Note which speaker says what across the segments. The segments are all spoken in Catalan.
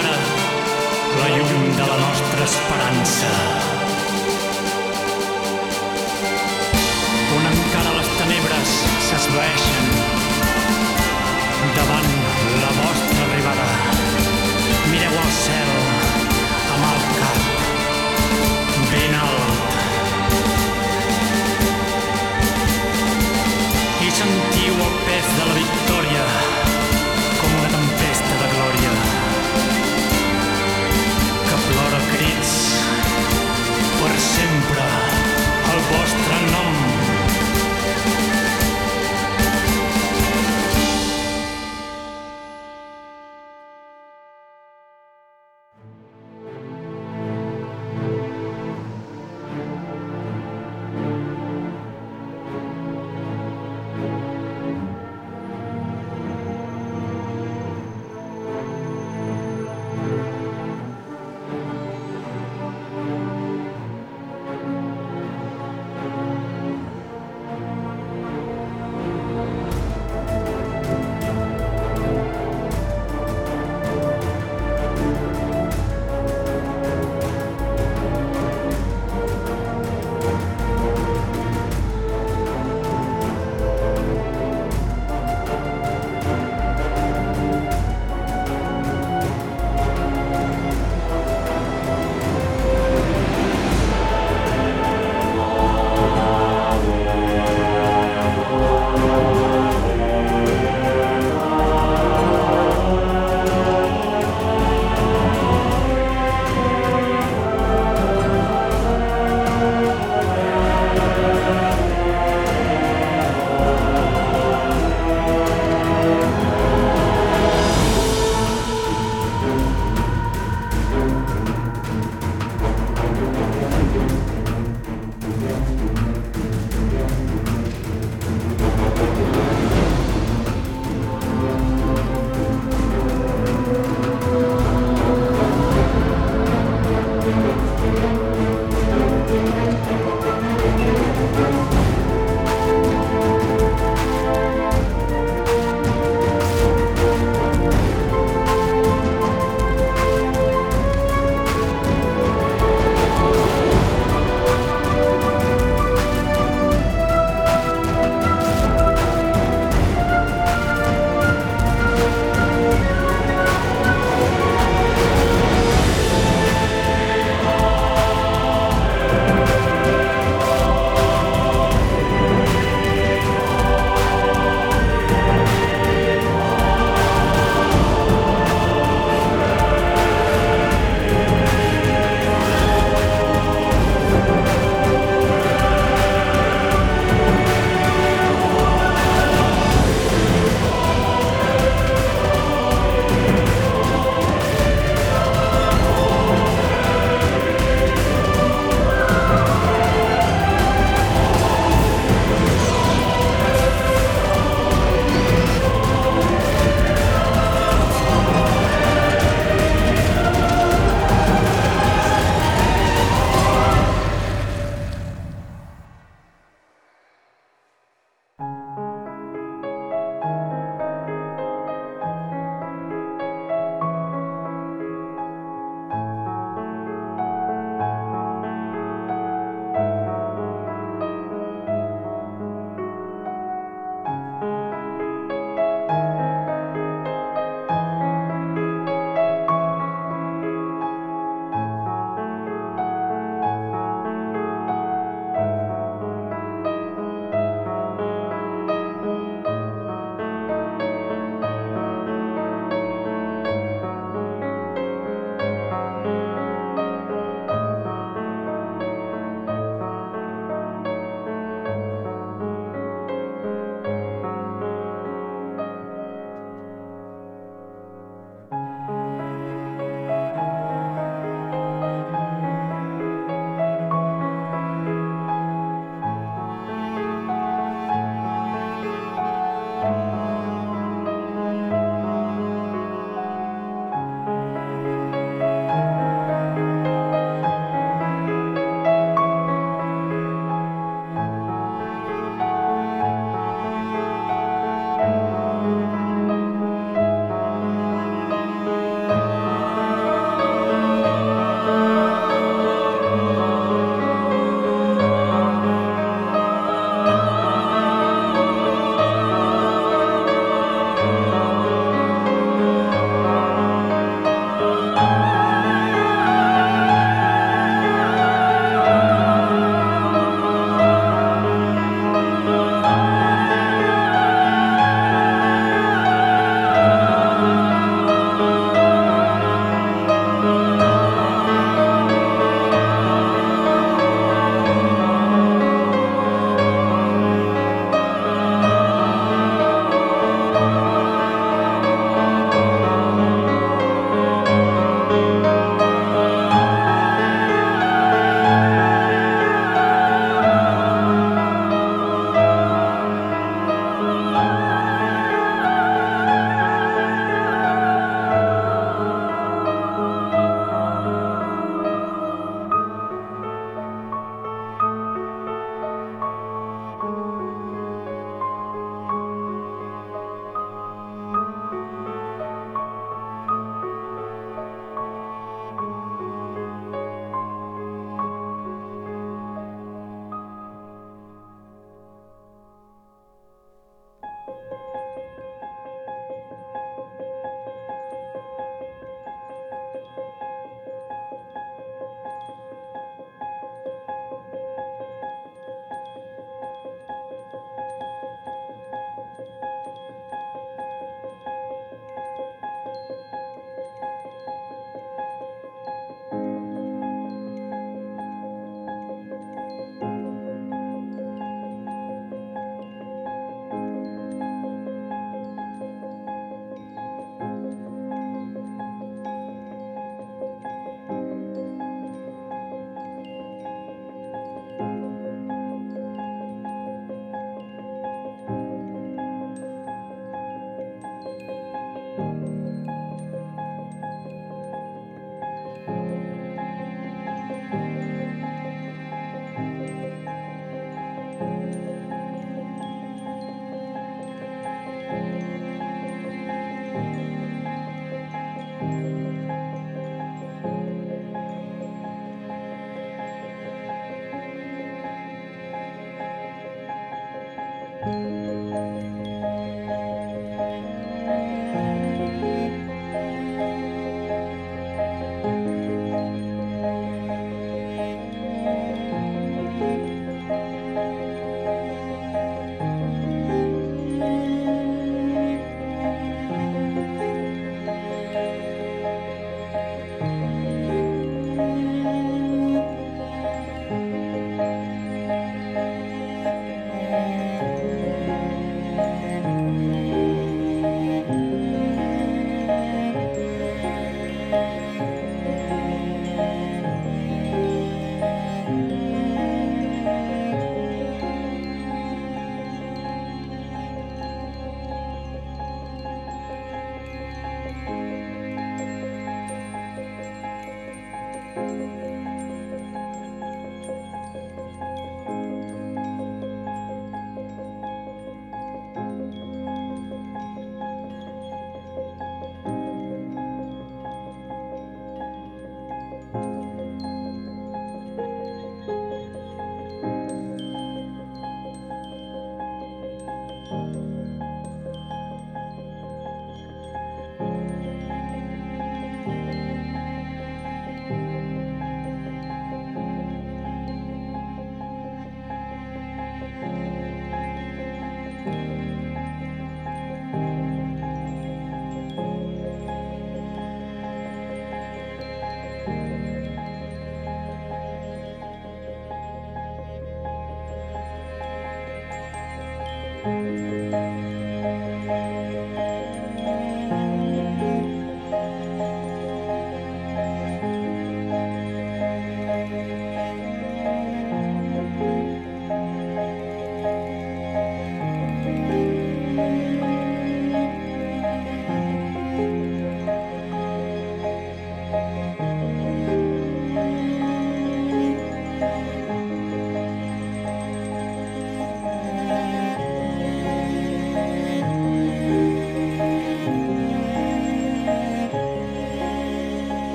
Speaker 1: ara la llum de la nostra esperança.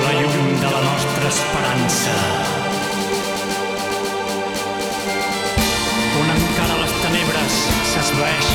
Speaker 1: la llum de la nostra esperança. On encara les tenebres s'esvaeixen